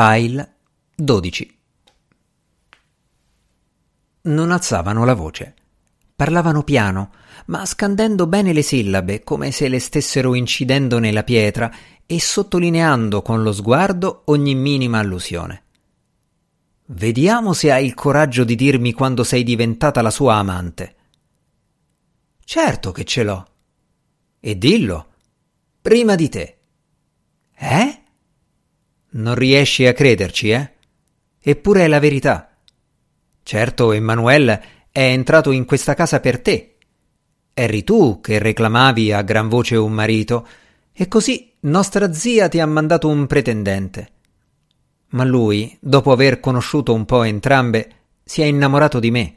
File 12 Non alzavano la voce. Parlavano piano, ma scandendo bene le sillabe, come se le stessero incidendo nella pietra e sottolineando con lo sguardo ogni minima allusione. Vediamo se hai il coraggio di dirmi quando sei diventata la sua amante. Certo che ce l'ho. E dillo. Prima di te. Eh? Non riesci a crederci, eh? Eppure è la verità. Certo, Emanuele è entrato in questa casa per te. Eri tu che reclamavi a gran voce un marito, e così nostra zia ti ha mandato un pretendente. Ma lui, dopo aver conosciuto un po' entrambe, si è innamorato di me.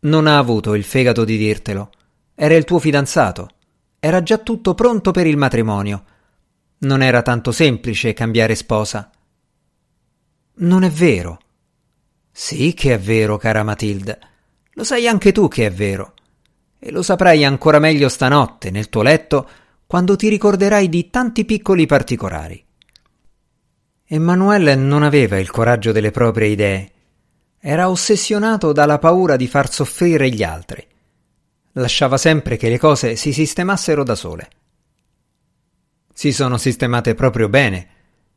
Non ha avuto il fegato di dirtelo. Era il tuo fidanzato. Era già tutto pronto per il matrimonio. Non era tanto semplice cambiare sposa. Non è vero. Sì che è vero, cara Matilde. Lo sai anche tu che è vero. E lo saprai ancora meglio stanotte nel tuo letto quando ti ricorderai di tanti piccoli particolari. Emanuele non aveva il coraggio delle proprie idee. Era ossessionato dalla paura di far soffrire gli altri. Lasciava sempre che le cose si sistemassero da sole. Si sono sistemate proprio bene.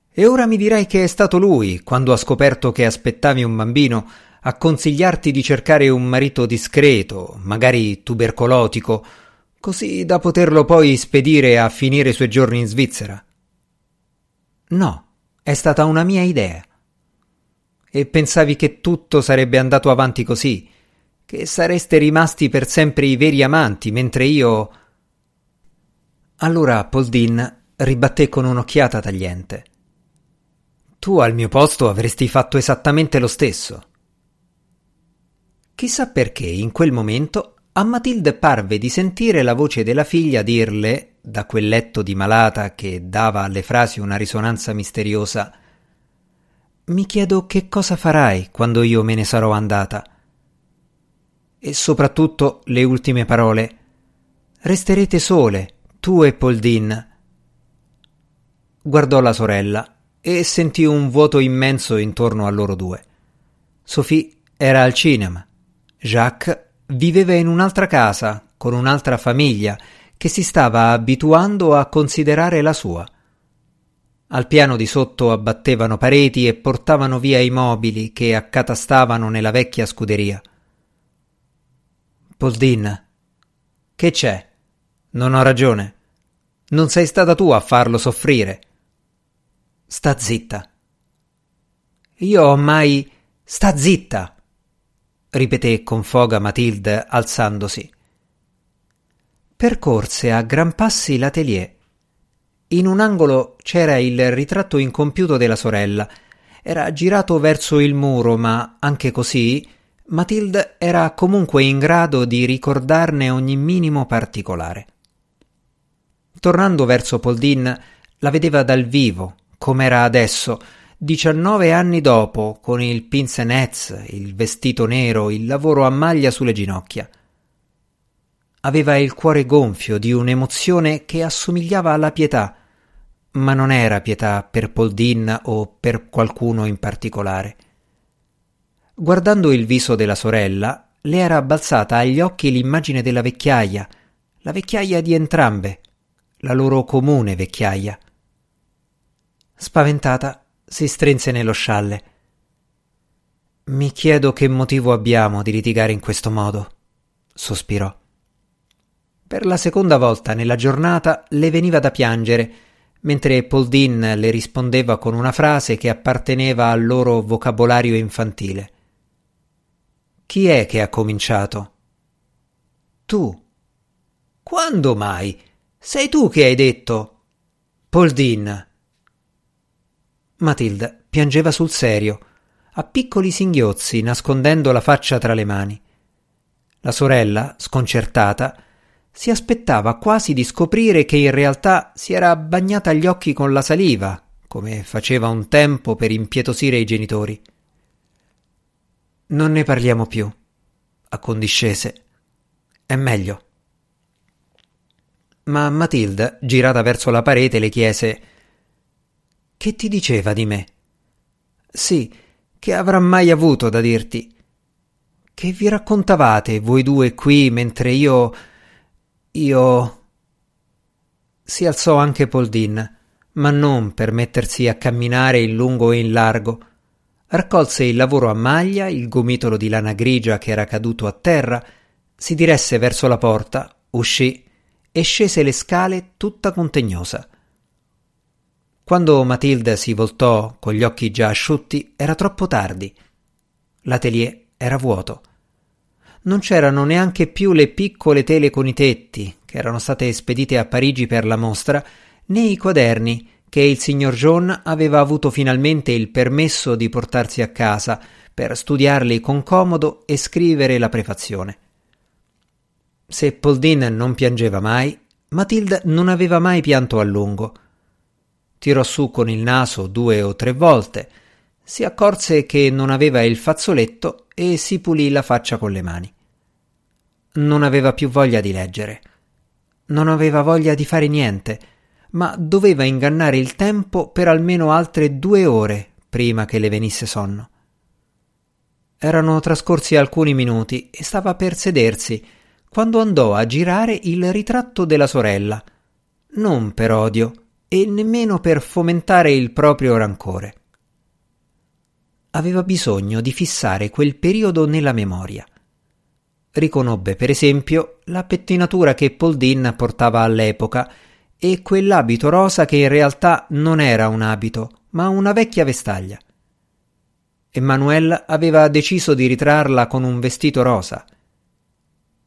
E ora mi dirai che è stato lui, quando ha scoperto che aspettavi un bambino, a consigliarti di cercare un marito discreto, magari tubercolotico, così da poterlo poi spedire a finire i suoi giorni in Svizzera. No, è stata una mia idea. E pensavi che tutto sarebbe andato avanti così, che sareste rimasti per sempre i veri amanti, mentre io. Allora Poldin ribatté con un'occhiata tagliente. Tu al mio posto avresti fatto esattamente lo stesso. Chissà perché in quel momento a Matilde parve di sentire la voce della figlia dirle, da quel letto di malata che dava alle frasi una risonanza misteriosa, Mi chiedo che cosa farai quando io me ne sarò andata. E soprattutto le ultime parole. Resterete sole, tu e Poldin guardò la sorella e sentì un vuoto immenso intorno a loro due. Sophie era al cinema. Jacques viveva in un'altra casa, con un'altra famiglia, che si stava abituando a considerare la sua. Al piano di sotto abbattevano pareti e portavano via i mobili che accatastavano nella vecchia scuderia. Poldin, che c'è? Non ho ragione. Non sei stata tu a farlo soffrire. Sta zitta. Io ho mai. Sta zitta! ripeté con foga Matilde alzandosi. Percorse a gran passi l'atelier. In un angolo c'era il ritratto incompiuto della sorella. Era girato verso il muro, ma anche così Matilde era comunque in grado di ricordarne ogni minimo particolare. Tornando verso Poldin, la vedeva dal vivo, com'era adesso, diciannove anni dopo, con il pince-nez, il vestito nero, il lavoro a maglia sulle ginocchia. Aveva il cuore gonfio di un'emozione che assomigliava alla pietà, ma non era pietà per Poldin o per qualcuno in particolare. Guardando il viso della sorella, le era balzata agli occhi l'immagine della vecchiaia, la vecchiaia di entrambe, la loro comune vecchiaia. Spaventata, si strinse nello scialle. Mi chiedo che motivo abbiamo di litigare in questo modo, sospirò. Per la seconda volta nella giornata le veniva da piangere, mentre Poldin le rispondeva con una frase che apparteneva al loro vocabolario infantile. Chi è che ha cominciato? Tu. Quando mai? Sei tu che hai detto. Poldin, Matilda piangeva sul serio, a piccoli singhiozzi, nascondendo la faccia tra le mani. La sorella, sconcertata, si aspettava quasi di scoprire che in realtà si era bagnata gli occhi con la saliva, come faceva un tempo per impietosire i genitori. Non ne parliamo più, accondiscese. È meglio. Ma Matilda, girata verso la parete, le chiese che ti diceva di me? Sì, che avrà mai avuto da dirti? Che vi raccontavate voi due qui mentre io. io. Si alzò anche Poldin, ma non per mettersi a camminare in lungo e in largo. Raccolse il lavoro a maglia, il gomitolo di lana grigia che era caduto a terra, si diresse verso la porta, uscì e scese le scale tutta contegnosa. Quando Matilda si voltò con gli occhi già asciutti, era troppo tardi. L'atelier era vuoto. Non c'erano neanche più le piccole tele con i tetti, che erano state spedite a Parigi per la mostra, né i quaderni che il signor John aveva avuto finalmente il permesso di portarsi a casa per studiarli con comodo e scrivere la prefazione. Se Poldin non piangeva mai, Matilda non aveva mai pianto a lungo tirò su con il naso due o tre volte, si accorse che non aveva il fazzoletto e si pulì la faccia con le mani. Non aveva più voglia di leggere. Non aveva voglia di fare niente, ma doveva ingannare il tempo per almeno altre due ore prima che le venisse sonno. Erano trascorsi alcuni minuti e stava per sedersi quando andò a girare il ritratto della sorella, non per odio, e nemmeno per fomentare il proprio rancore. Aveva bisogno di fissare quel periodo nella memoria. Riconobbe, per esempio, la pettinatura che Paul Dean portava all'epoca e quell'abito rosa che in realtà non era un abito, ma una vecchia vestaglia. Emanuele aveva deciso di ritrarla con un vestito rosa.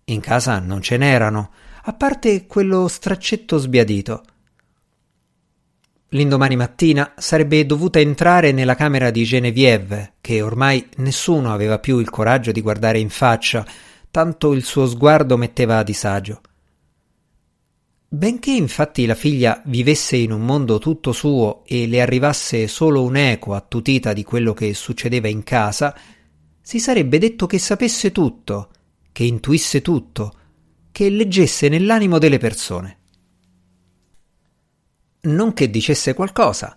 In casa non ce n'erano, a parte quello straccetto sbiadito. L'indomani mattina sarebbe dovuta entrare nella camera di Genevieve, che ormai nessuno aveva più il coraggio di guardare in faccia, tanto il suo sguardo metteva a disagio. Benché infatti la figlia vivesse in un mondo tutto suo e le arrivasse solo un'eco attutita di quello che succedeva in casa, si sarebbe detto che sapesse tutto, che intuisse tutto, che leggesse nell'animo delle persone non che dicesse qualcosa.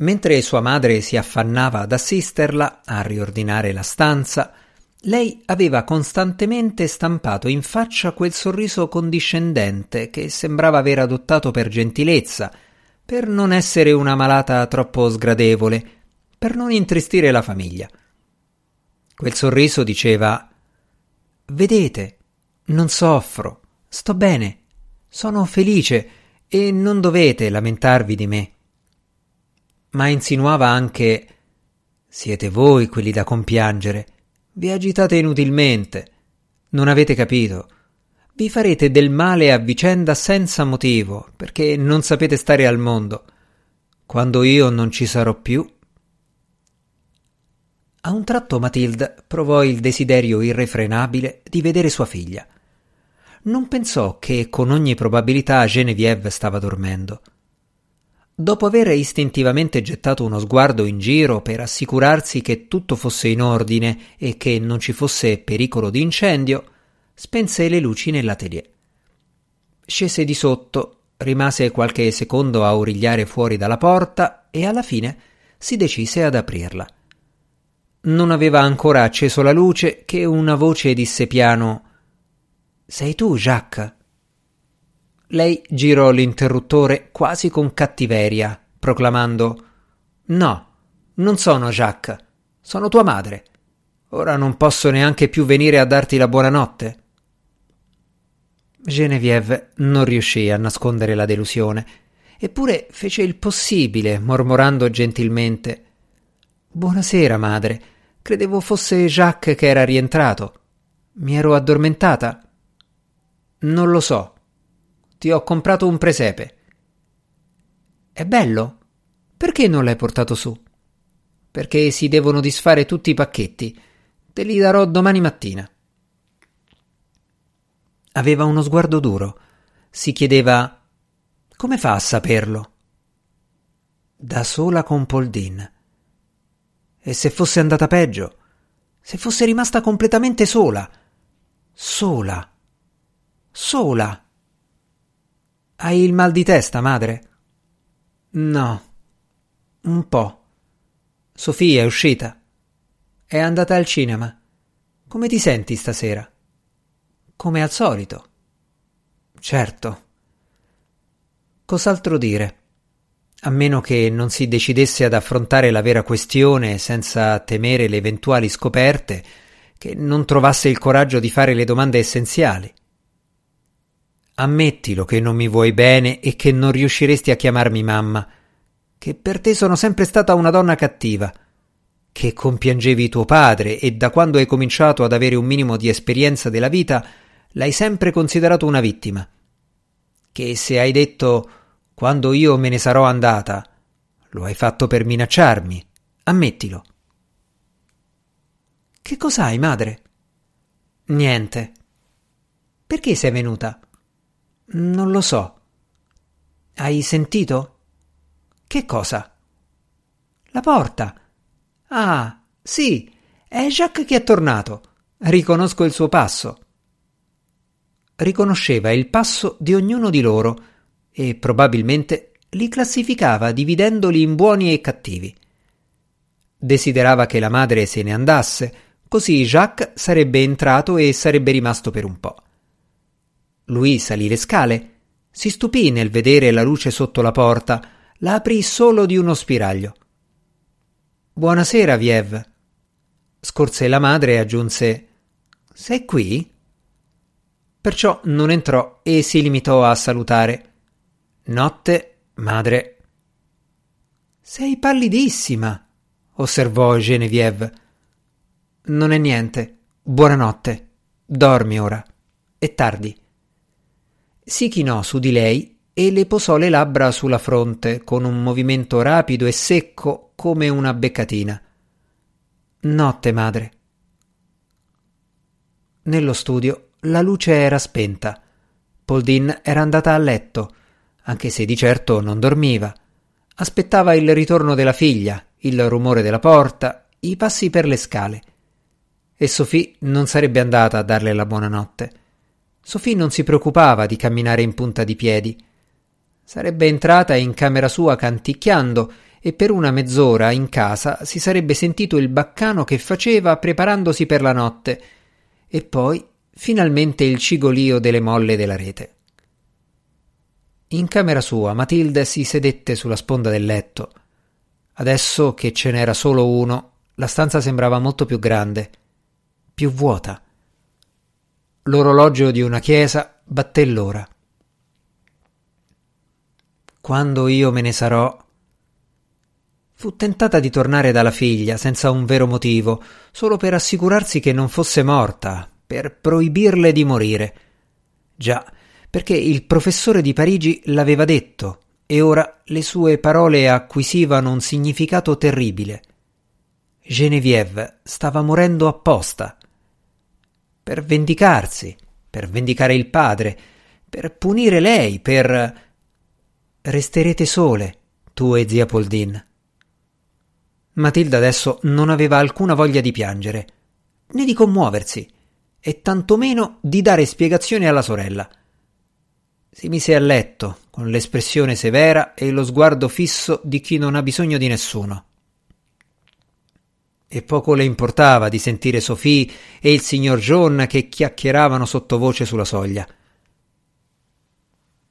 Mentre sua madre si affannava ad assisterla, a riordinare la stanza, lei aveva costantemente stampato in faccia quel sorriso condiscendente che sembrava aver adottato per gentilezza, per non essere una malata troppo sgradevole, per non intristire la famiglia. Quel sorriso diceva Vedete, non soffro, sto bene, sono felice, e non dovete lamentarvi di me. Ma insinuava anche siete voi quelli da compiangere. Vi agitate inutilmente. Non avete capito. Vi farete del male a vicenda senza motivo, perché non sapete stare al mondo. Quando io non ci sarò più. A un tratto Matilda provò il desiderio irrefrenabile di vedere sua figlia non pensò che con ogni probabilità Genevieve stava dormendo. Dopo aver istintivamente gettato uno sguardo in giro per assicurarsi che tutto fosse in ordine e che non ci fosse pericolo di incendio, spense le luci nell'atelier. Scese di sotto, rimase qualche secondo a origliare fuori dalla porta e alla fine si decise ad aprirla. Non aveva ancora acceso la luce che una voce disse piano sei tu, Jacques? Lei girò l'interruttore quasi con cattiveria, proclamando No, non sono Jacques, sono tua madre. Ora non posso neanche più venire a darti la buonanotte. Genevieve non riuscì a nascondere la delusione, eppure fece il possibile, mormorando gentilmente Buonasera, madre. Credevo fosse Jacques che era rientrato. Mi ero addormentata. Non lo so. Ti ho comprato un presepe. È bello? Perché non l'hai portato su? Perché si devono disfare tutti i pacchetti. Te li darò domani mattina. Aveva uno sguardo duro. Si chiedeva come fa a saperlo? Da sola con Poldin. E se fosse andata peggio? Se fosse rimasta completamente sola? Sola sola. Hai il mal di testa, madre? No, un po'. Sofia è uscita. È andata al cinema. Come ti senti stasera? Come al solito. Certo. Cos'altro dire? A meno che non si decidesse ad affrontare la vera questione senza temere le eventuali scoperte, che non trovasse il coraggio di fare le domande essenziali. Ammettilo che non mi vuoi bene e che non riusciresti a chiamarmi mamma, che per te sono sempre stata una donna cattiva, che compiangevi tuo padre e da quando hai cominciato ad avere un minimo di esperienza della vita l'hai sempre considerato una vittima, che se hai detto quando io me ne sarò andata, lo hai fatto per minacciarmi, ammettilo. Che cos'hai, madre? Niente. Perché sei venuta? Non lo so. Hai sentito? Che cosa? La porta. Ah, sì, è Jacques che è tornato. Riconosco il suo passo. Riconosceva il passo di ognuno di loro e probabilmente li classificava dividendoli in buoni e cattivi. Desiderava che la madre se ne andasse, così Jacques sarebbe entrato e sarebbe rimasto per un po'. Lui salì le scale, si stupì nel vedere la luce sotto la porta, la aprì solo di uno spiraglio. Buonasera, Viev. Scorse la madre e aggiunse Sei qui? Perciò non entrò e si limitò a salutare. Notte, madre. Sei pallidissima, osservò Genevieve. Non è niente. Buonanotte. Dormi ora. È tardi. Si chinò su di lei e le posò le labbra sulla fronte con un movimento rapido e secco come una beccatina. Notte, madre. Nello studio la luce era spenta. Poldin era andata a letto anche se di certo non dormiva. Aspettava il ritorno della figlia, il rumore della porta, i passi per le scale. E Sophie non sarebbe andata a darle la buonanotte. Sophie non si preoccupava di camminare in punta di piedi. Sarebbe entrata in camera sua canticchiando e per una mezz'ora in casa si sarebbe sentito il baccano che faceva preparandosi per la notte e poi finalmente il cigolio delle molle della rete. In camera sua Matilde si sedette sulla sponda del letto. Adesso che ce n'era solo uno, la stanza sembrava molto più grande, più vuota. L'orologio di una chiesa batté l'ora. Quando io me ne sarò. Fu tentata di tornare dalla figlia senza un vero motivo, solo per assicurarsi che non fosse morta, per proibirle di morire. Già, perché il professore di Parigi l'aveva detto e ora le sue parole acquisivano un significato terribile. Genevieve stava morendo apposta. Per vendicarsi, per vendicare il padre, per punire lei, per... Resterete sole, tu e zia Poldin. Matilda adesso non aveva alcuna voglia di piangere, né di commuoversi, e tantomeno di dare spiegazioni alla sorella. Si mise a letto, con l'espressione severa e lo sguardo fisso di chi non ha bisogno di nessuno. E poco le importava di sentire Sophie e il signor John che chiacchieravano sottovoce sulla soglia.